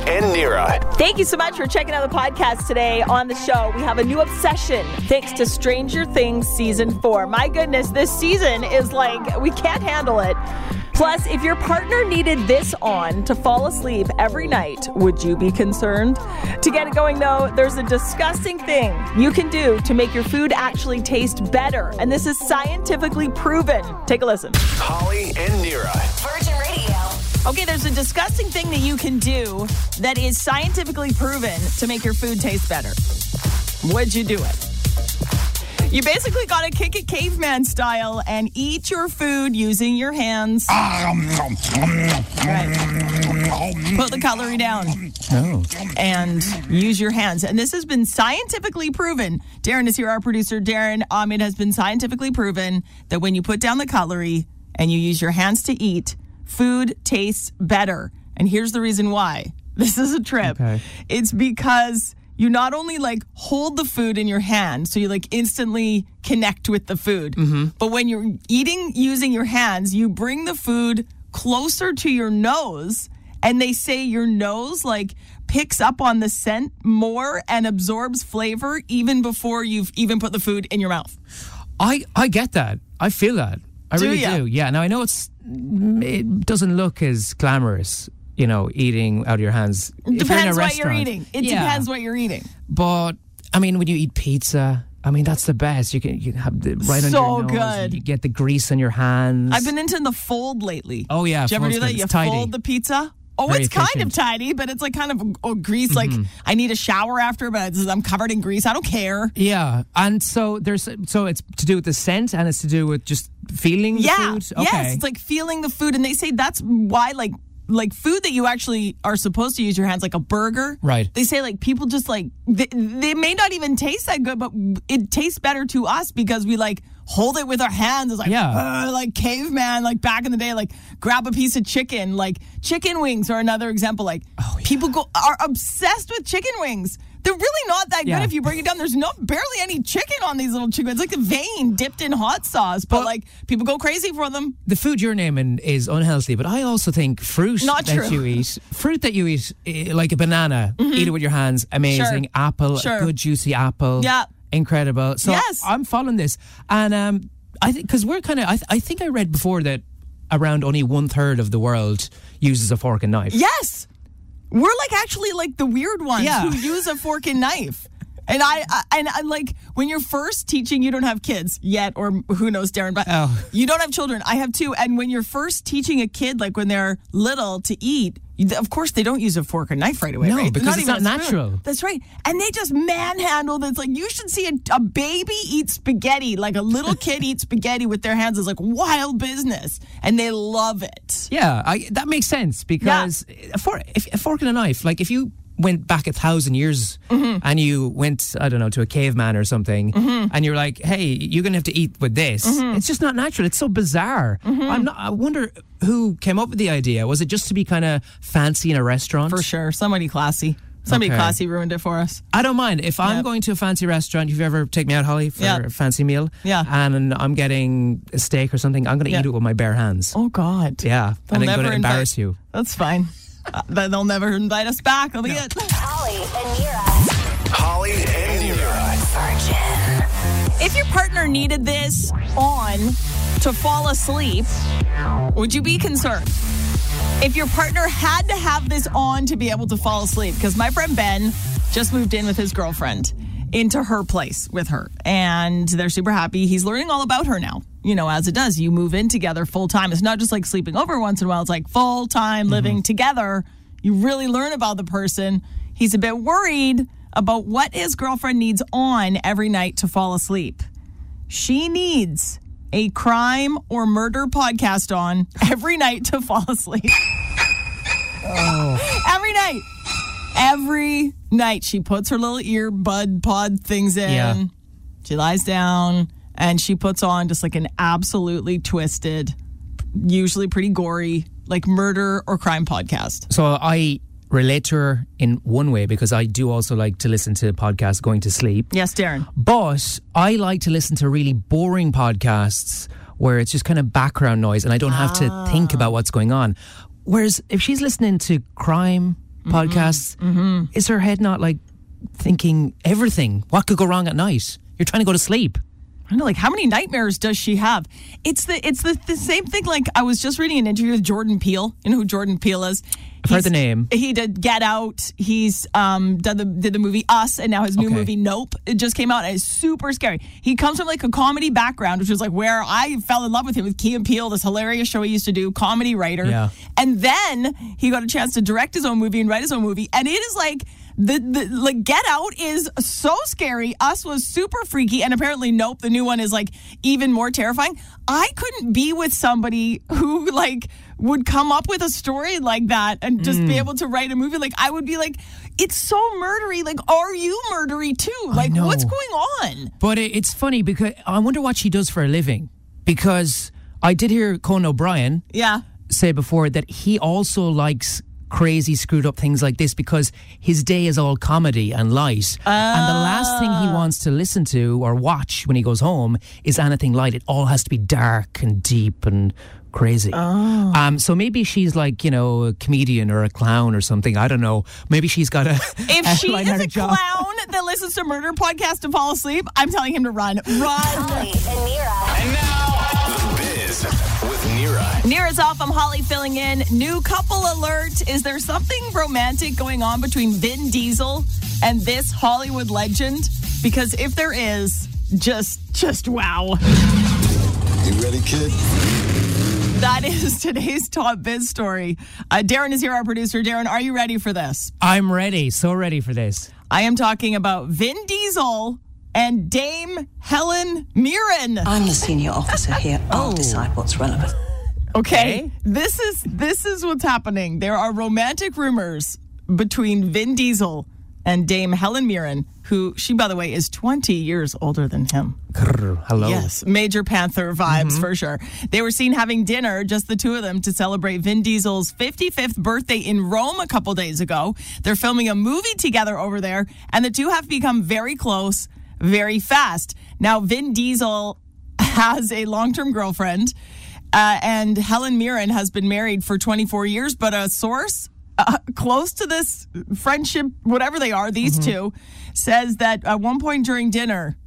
and Nira. Thank you so much for checking out the podcast today. On the show, we have a new obsession thanks to Stranger Things season four. My goodness, this season is like, we can't handle it. Plus, if your partner needed this on to fall asleep every night, would you be concerned? To get it going, though, there's a disgusting thing you can do to make your food actually taste better. And this is scientifically proven. Take a listen. Holly and Nira. Virgin Radio. Okay, there's a disgusting thing that you can do that is scientifically proven to make your food taste better. Would you do it? You basically got to kick it caveman style and eat your food using your hands. Right. Put the cutlery down. And use your hands. And this has been scientifically proven. Darren is here, our producer. Darren, um, it has been scientifically proven that when you put down the cutlery and you use your hands to eat, food tastes better. And here's the reason why. This is a trip. Okay. It's because you not only like hold the food in your hand, so you like instantly connect with the food, mm-hmm. but when you're eating using your hands, you bring the food closer to your nose. And they say your nose like picks up on the scent more and absorbs flavor even before you've even put the food in your mouth. I I get that. I feel that. I Do really ya? do. Yeah. Now I know it's it doesn't look as glamorous, you know, eating out of your hands. Depends what you're eating. It Yeah. depends what you're eating. But I mean, when you eat pizza, I mean that's the best. You can you have the right So your nose. good. You get the grease on your hands. I've been into the fold lately. Oh, yeah, Did you ever do that? You tidy. fold the pizza. Oh, Very it's kind of efficient. Mm-hmm. tidy, but it's like kind of oh, grease. Like I need a shower after, but I'm covered in grease. I don't care. Yeah, and so there's so it's to do with the scent and it's to do with just feeling the Yeah. food. Okay. Yes, it's like feeling the food, and they say that's why like like food that you actually are supposed to use your hands, like a burger. Right. They say like people just like they, they may not even taste that good, but it tastes better to us because we like hold it with our hands. It's like Yeah. Like caveman, like back in the day, like grab a piece of chicken. Like chicken wings are another example. Like Oh, people go are obsessed with chicken wings. They're really not that Yeah. good if you break it down. There's no barely any chicken on these little chicken. It's like a vein dipped in hot sauce, but, But- like people go crazy for them. the food you're naming is unhealthy, but I also think fruit Not that true. you eat, fruit that you eat, eh, like a banana, eat it with your hands, amazing. Sure. Apple, Sure. good juicy apple, Yeah. incredible. So Yes. I'm following this, and um, I think because we're kind of, I, th- I think I read before that around only one third of the world uses a fork and knife. Yes. We're like actually like the weird ones Yeah. who use a fork and knife. And I, I and I like when you're first teaching, you don't have kids yet, or who knows, Darren, but Oh. you don't have children. I have two. And when you're first teaching a kid, like when they're little to eat, you, of course they don't use a fork and knife right away. No, right? because it's not a spoon. natural. That's right. And they just manhandle this. Like you should see a, a baby eat spaghetti, like a little kid eat spaghetti with their hands is like wild business, and they love it. Yeah, I, that makes sense because a, fork, if, a fork and a knife, like if you went back a thousand years Mm-hmm. and you went, I don't know, to a caveman or something, and you're like, hey, you're going to have to eat with this. Mm-hmm. It's just not natural. It's so bizarre. I'm not, I wonder who came up with the idea. Was it just to be kind of fancy in a restaurant? For sure. Somebody classy. Somebody Okay. classy ruined it for us. I don't mind. If I'm Yep. going to a fancy restaurant, if you ever take me out, Holly, for Yeah. a fancy meal, Yeah. and I'm getting a steak or something, I'm going to Yeah. eat it with my bare hands. Oh God. Yeah, They'll and I'm going to embarrass you. That's fine. Then they'll never invite us back. That'll be it. Holly and Nira. Holly and Nira. Virgin. If your partner needed this on to fall asleep, would you be concerned? If your partner had to have this on to be able to fall asleep, because my friend Ben just moved in with his girlfriend into her place with her, and they're super happy. He's learning all about her now. You know, as it does, you move in together full time. It's not just like sleeping over once in a while, it's like full time living mm-hmm. together. You really learn about the person. He's a bit worried about what his girlfriend needs on every night to fall asleep. She needs a crime or murder podcast on every night to fall asleep. Oh. Every night. Every night she puts her little earbud pod things in. Yeah. She lies down and she puts on just like an absolutely twisted, usually pretty gory, like murder or crime podcast. So I relate to her in one way because I do also like to listen to podcasts going to sleep. Yes, Darren. But I like to listen to really boring podcasts where it's just kind of background noise and I don't have to think ah. about what's going on. Whereas if she's listening to crime Mm-hmm. podcasts, mm-hmm. Mm-hmm. is her head not like thinking everything? What could go wrong at night? You're trying to go to sleep. I don't know, like how many nightmares does she have? It's the it's the, the same thing. Like I was just reading an interview with Jordan Peele. You know who Jordan Peele is? I've heard the name. He did Get Out. He's um did the did the movie Us, and now his new Okay. movie Nope. It just came out and it's super scary. He comes from like a comedy background, which is like where I fell in love with him with Key and Peele, this hilarious show he used to do, comedy writer. Yeah. And then he got a chance to direct his own movie and write his own movie, and it is like. The, the like Get Out is so scary. Us was super freaky, and apparently Nope, the new one, is like even more terrifying. I couldn't be with somebody who like would come up with a story like that and just Mm. be able to write a movie. Like I would be like, it's so murdery. Like, are you murdery too? Like, what's going on? But it, it's funny because I wonder what she does for a living. Because I did hear Conan O'Brien Yeah. say before that he also likes crazy screwed up things like this because his day is all comedy and light and the last thing he wants to listen to or watch when he goes home is anything light it all has to be dark and deep and crazy um so maybe she's like you know a comedian or a clown or something i don't know maybe she's got a If she is a job. clown that listens to murder podcast to fall asleep, I'm telling him to run. Run. Holly and Nira. And now, The Biz with Nira. Near is off. I'm Holly filling in. New couple alert. Is there something romantic going on between Vin Diesel and this Hollywood legend? Because if there is, just just wow. You ready, kid? That is today's top biz story. Uh, Darren is here, our producer. Darren, are you ready for this? i'm ready so ready for this I am talking about Vin Diesel and Dame Helen Mirren. I'm the senior officer here. I'll decide what's relevant. Okay. This is this is what's happening. There are romantic rumors between Vin Diesel and Dame Helen Mirren, who she by the way is 20 years older than him. Grr, hello Yes, major Panther vibes mm-hmm. for sure. They were seen having dinner, just the two of them, to celebrate Vin Diesel's 55th birthday in Rome a couple days ago. They're filming a movie together over there, and the two have become very close very fast. Now, Vin Diesel has a long term girlfriend, uh, and Helen Mirren has been married for 24 years, but a source uh, close to this friendship, whatever they are, these two, says that at one point during dinner,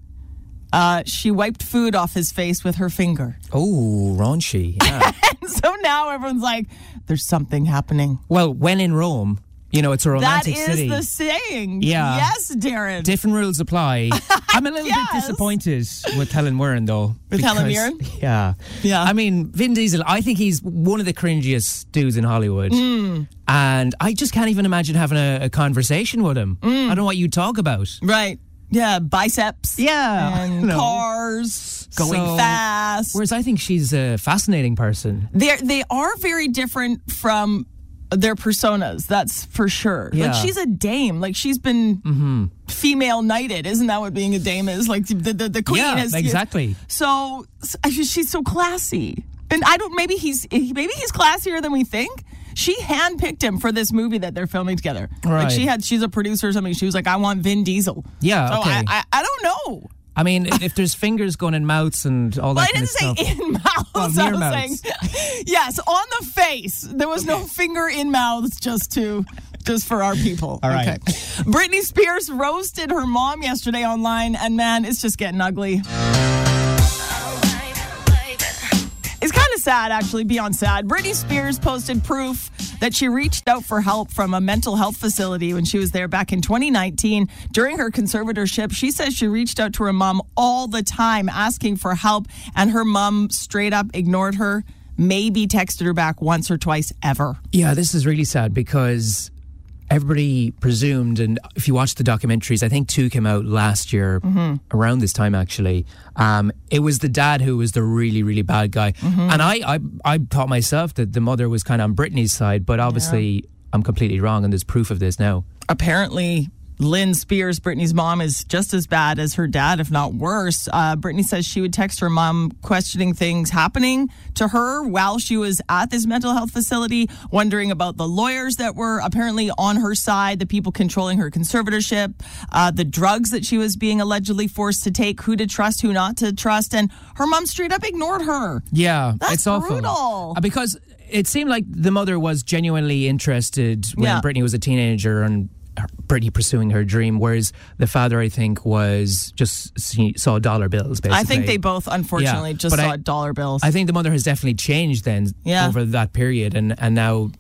uh, she wiped food off his face with her finger. oh raunchy yeah. So now everyone's like, there's something happening. well when in rome you know it's a romantic is city the saying. Yeah. Yes, Darren. different rules apply. I'm a little Yes. bit disappointed with Helen Mirren, though. With Helen Mirren? Yeah. Yeah. I mean, Vin Diesel, I think he's one of the cringiest dudes in Hollywood. Hmm. And I just can't even imagine having a, a conversation with him. Hmm. I don't know what you talk about. right. Yeah, biceps. Yeah, And cars. Going So- fast. Whereas I think she's a fascinating person. They're, they are very different from their personas, that's for sure. Yeah. Like she's a dame. Like she's been mm-hmm. female knighted. Isn't that what being a dame is? Like the the, the queen Yeah, is exactly. So s- I just- she's so classy. And I don't maybe he's maybe he's classier than we think. She handpicked him for this movie that they're filming together. Like Right. she had she's a producer or something. She was like, I want Vin Diesel. Yeah, So okay. I, I I don't know. I mean, if there's fingers going in mouths and all Well, that I didn't of say stuff. in mouths. Well, I was mouths. saying yes, on the face. There was no finger in mouths just to just for our people. All right. Okay. Britney Spears roasted her mom yesterday online, and man, it's just getting ugly. Of sad, actually, beyond sad. Britney Spears posted proof that she reached out for help from a mental health facility when she was there back in 2019. During her conservatorship, she says she reached out to her mom all the time asking for help, and her mom straight up ignored her, maybe texted her back once or twice ever. Yeah, this is really sad because everybody presumed, and if you watch the documentaries, I think two came out last year around this time actually. Um, it was the dad who was the really, really bad guy, and I, I, I thought myself that the mother was kind of on Britney's side, but obviously I'm completely wrong, and there's proof of this now. Apparently, Lynn Spears, Britney's mom, is just as bad as her dad, if not worse. Uh, Britney says she would text her mom questioning things happening to her while she was at this mental health facility, wondering about the lawyers that were apparently on her side, the people controlling her conservatorship, uh, the drugs that she was being allegedly forced to take, who to trust, who not to trust. And her mom straight up ignored her. Yeah, That's it's awful. brutal. Uh, Because it seemed like the mother was genuinely interested when Yeah. Britney was a teenager and Britney pursuing her dream, whereas the father, I think, was just saw dollar bills. Basically, I think they both, unfortunately, Yeah, just saw I- dollar bills. I think the mother has definitely changed then Yeah. over that period, and and now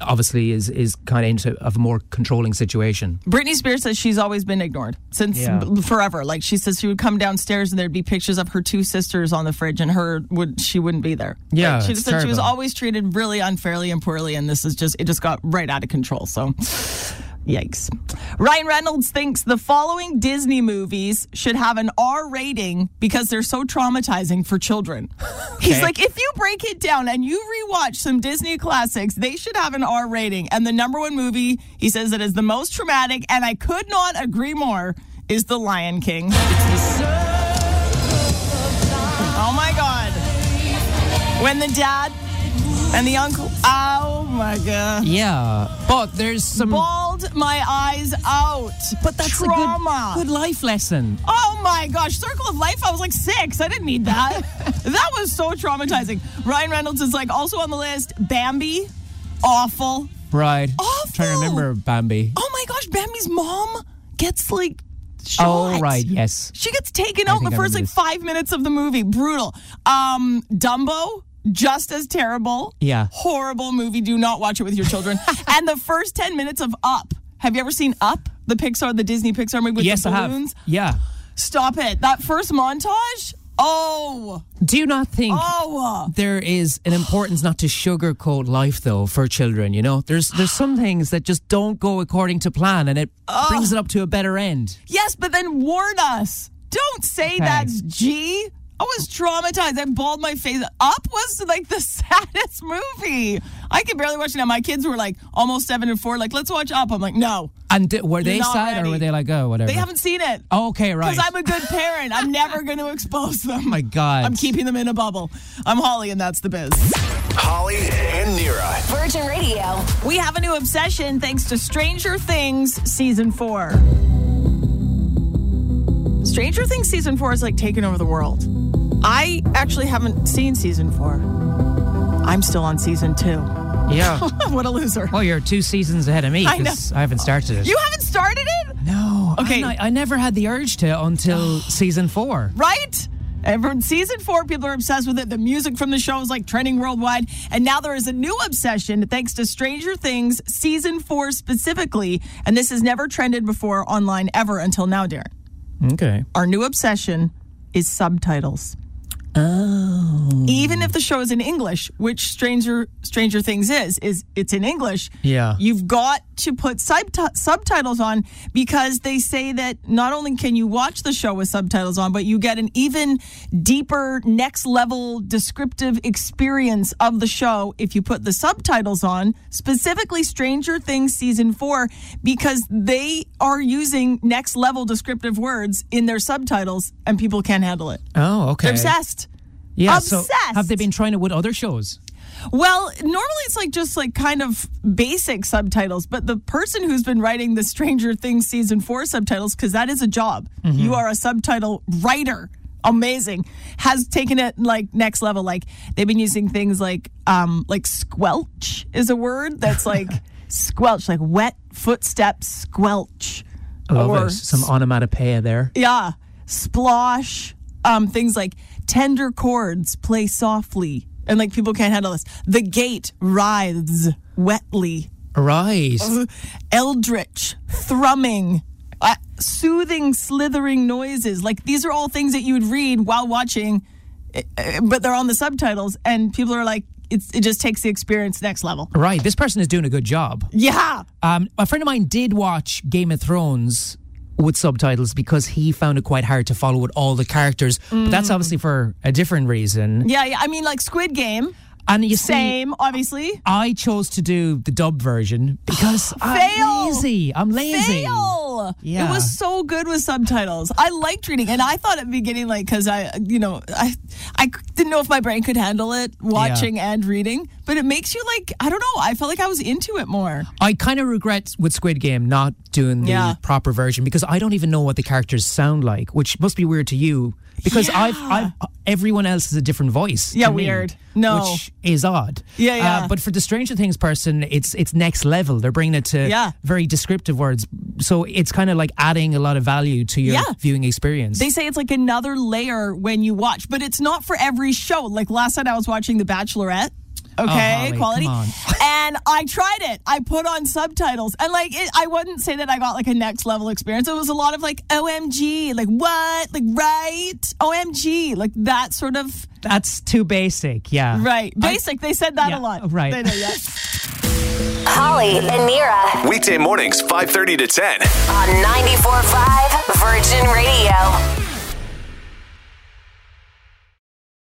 obviously is is kind of into of a more controlling situation. Britney Spears says she's always been ignored since Yeah. forever. Like she says, she would come downstairs and there'd be pictures of her two sisters on the fridge, and her would she wouldn't be there. Yeah, Like, she said she was always treated really unfairly and poorly, and this is just it just got right out of control. So. Yikes. Ryan Reynolds thinks the following Disney movies should have an R rating because they're so traumatizing for children. He's like, if you break it down and you rewatch some Disney classics, they should have an R rating. And the number one movie, he says, that is the most traumatic, and I could not agree more, is The Lion King. Oh my God. When the dad and the uncle, oh my God. Yeah, but there's some. Bawled my eyes out. but that's trauma. a good, good life lesson. Oh my gosh, Circle of Life. I was like six. I didn't need that. that was so traumatizing. Ryan Reynolds is like also on the list. Bambi, awful. Right. Awful. Trying to remember Bambi. Oh my gosh, Bambi's mom gets like shot. Oh, right. Yes. She gets taken I out in the first like this. five minutes of the movie. Brutal. Um, Dumbo, just as terrible. Yeah. Horrible movie. Do not watch it with your children. and the first 10 minutes of Up. Have you ever seen Up? The Pixar, the Disney Pixar movie with yes, the I have. Yeah. Stop it. That first montage? Oh. Do you not think Oh. there is an importance not to sugarcoat life though for children? You know, there's there's some things that just don't go according to plan, and it brings it up to a better end. Yes, but then warn us. Don't say Okay. that's G. I was traumatized. I bawled my face. Up was like the saddest movie. I could barely watch it now. My kids were like almost seven and four. Like, let's watch Up. I'm like, no, And th- were they sad ready. or were they like, oh, whatever? they haven't seen it. Oh, okay, right. Because I'm a good parent. I'm never going to expose them. oh my God. I'm keeping them in a bubble. I'm Holly, and that's the biz. Holly and Nira. Virgin Radio. We have a new obsession thanks to Stranger Things season four. Stranger Things season four is like taking over the world. I actually haven't seen season four. I'm still on season two. yeah. what a loser. Well, you're two seasons ahead of me I because I, haven't started it. You haven't started it? no. Okay. I, I never had the urge to until season four. Right? And from season four, people are obsessed with it. The music from the show is like trending worldwide. And now there is a new obsession thanks to Stranger Things season four specifically. And this has never trended before online ever until now, Darren. Okay. Our new obsession is subtitles. Oh. Even if the show is in English, which Stranger Stranger Things is, is it's in English. Yeah. You've got to put subti- subtitles on because they say that not only can you watch the show with subtitles on, but you get an even deeper, next level descriptive experience of the show if you put the subtitles on, specifically Stranger Things season four, because they are using next level descriptive words in their subtitles and people can't handle it. Oh, okay. They're obsessed. Yeah. So have they been trying it with other shows? Well, normally it's like just like kind of basic subtitles, but the person who's been writing the Stranger Things season four subtitles, because that is a job. You are a subtitle writer. Amazing. Has taken it like next level. Like they've been using things like um like squelch is a word that's like squelch, like wet footsteps squelch. I love Or it. Some onomatopoeia there. yeah, splosh, um, things like tender chords play softly, and like people can't handle this. The gate writhes wetly. Right. Eldritch thrumming. Uh, soothing, slithering noises. Like these are all things that you would read while watching, eh, eh, but they're on the subtitles, and people are like, it's, it just takes the experience next level. Right. This person is doing a good job. Yeah. Um, a friend of mine did watch Game of Thrones with subtitles because he found it quite hard to follow with all the characters. But Mm. that's obviously for a different reason. Yeah, yeah. I mean, like Squid Game, And you see, same, obviously. I chose to do the dub version because. I'm lazy. I'm lazy. Fail. Yeah. It was so good with subtitles. I liked reading, and I thought at the beginning, like, because I, you know, I, I didn't know if my brain could handle it watching and reading. But it makes you like, I don't know. I felt like I was into it more. I kind of regret with Squid Game not doing the Yeah. proper version because I don't even know what the characters sound like, which must be weird to you because I've, I've everyone else has a different voice. Yeah, to me, weird. No. which is odd. Yeah, yeah. Uh, but for the Stranger Things person, it's it's next level. They're bringing it to Yeah. very descriptive words, so it's kind of like adding a lot of value to your Yeah. viewing experience. They say it's like another layer when you watch, but it's not for every show. Like last night, I was watching The Bachelorette. Oh, okay, Holly, quality. come on. And I tried it. I put on subtitles, and like it, I wouldn't say that I got like a next level experience. It was a lot of like OMG, like what, like right, OMG, like that sort of That's too basic. Yeah. right. I- Basic. they said that Yeah, a lot. right. They did, yeah. Holly and Nira Weekday mornings, 5:30 to 10. on 94.5 Virgin Radio.